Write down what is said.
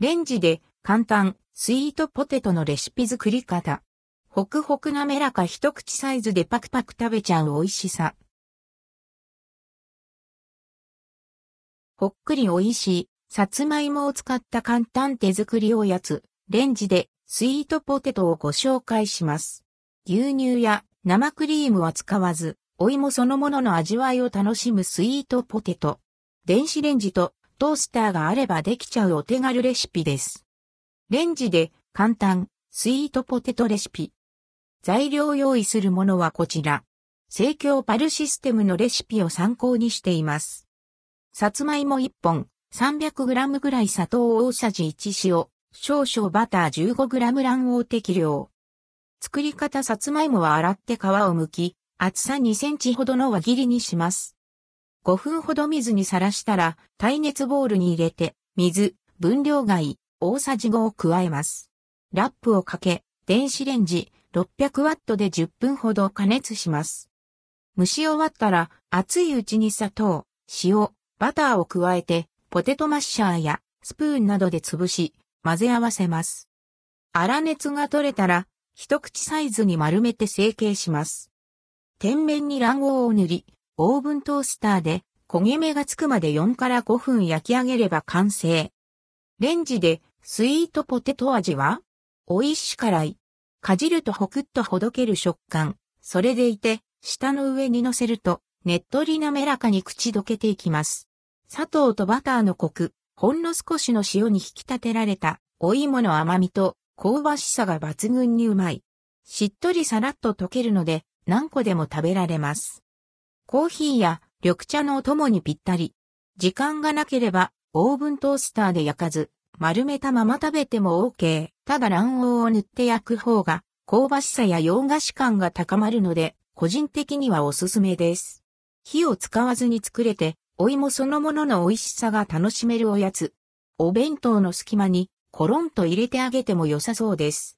レンジで簡単スイートポテトのレシピ作り方。ホクホク滑らか一口サイズでパクパク食べちゃう美味しさ。ほっくり美味しい、さつまいもを使った簡単手作りおやつ、レンジでスイートポテトをご紹介します。牛乳や生クリームは使わず、お芋そのものの味わいを楽しむスイートポテト。電子レンジとトースターがあればできちゃうお手軽レシピです。レンジで簡単スイートポテトレシピ。材料用意するものはこちら。生協パルシステムのレシピを参考にしています。さつまいも1本、300g ぐらい砂糖大さじ1塩、少々バター 15g 卵黄適量。作り方さつまいもは洗って皮を剥き、厚さ2センチほどの輪切りにします。5分ほど水にさらしたら、耐熱ボウルに入れて、水、分量外、大さじ5を加えます。ラップをかけ、電子レンジ、600ワットで10分ほど加熱します。蒸し終わったら、熱いうちに砂糖、塩、バターを加えて、ポテトマッシャーやスプーンなどで潰し、混ぜ合わせます。粗熱が取れたら、一口サイズに丸めて成形します。天面に卵黄を塗り、オーブントースターで焦げ目がつくまで4から5分焼き上げれば完成。レンジでスイートポテト味は美味し辛い。かじるとほくっとほどける食感。それでいて、舌の上に乗せると、ねっとり滑らかに口どけていきます。砂糖とバターのコク、ほんの少しの塩に引き立てられたお芋の甘みと香ばしさが抜群にうまい。しっとりさらっと溶けるので何個でも食べられます。コーヒーや緑茶のお供にぴったり。時間がなければオーブントースターで焼かず、丸めたまま食べても OK。ただ卵黄を塗って焼く方が香ばしさや洋菓子感が高まるので、個人的にはおすすめです。火を使わずに作れてお芋そのものの美味しさが楽しめるおやつ。お弁当の隙間にコロンと入れてあげても良さそうです。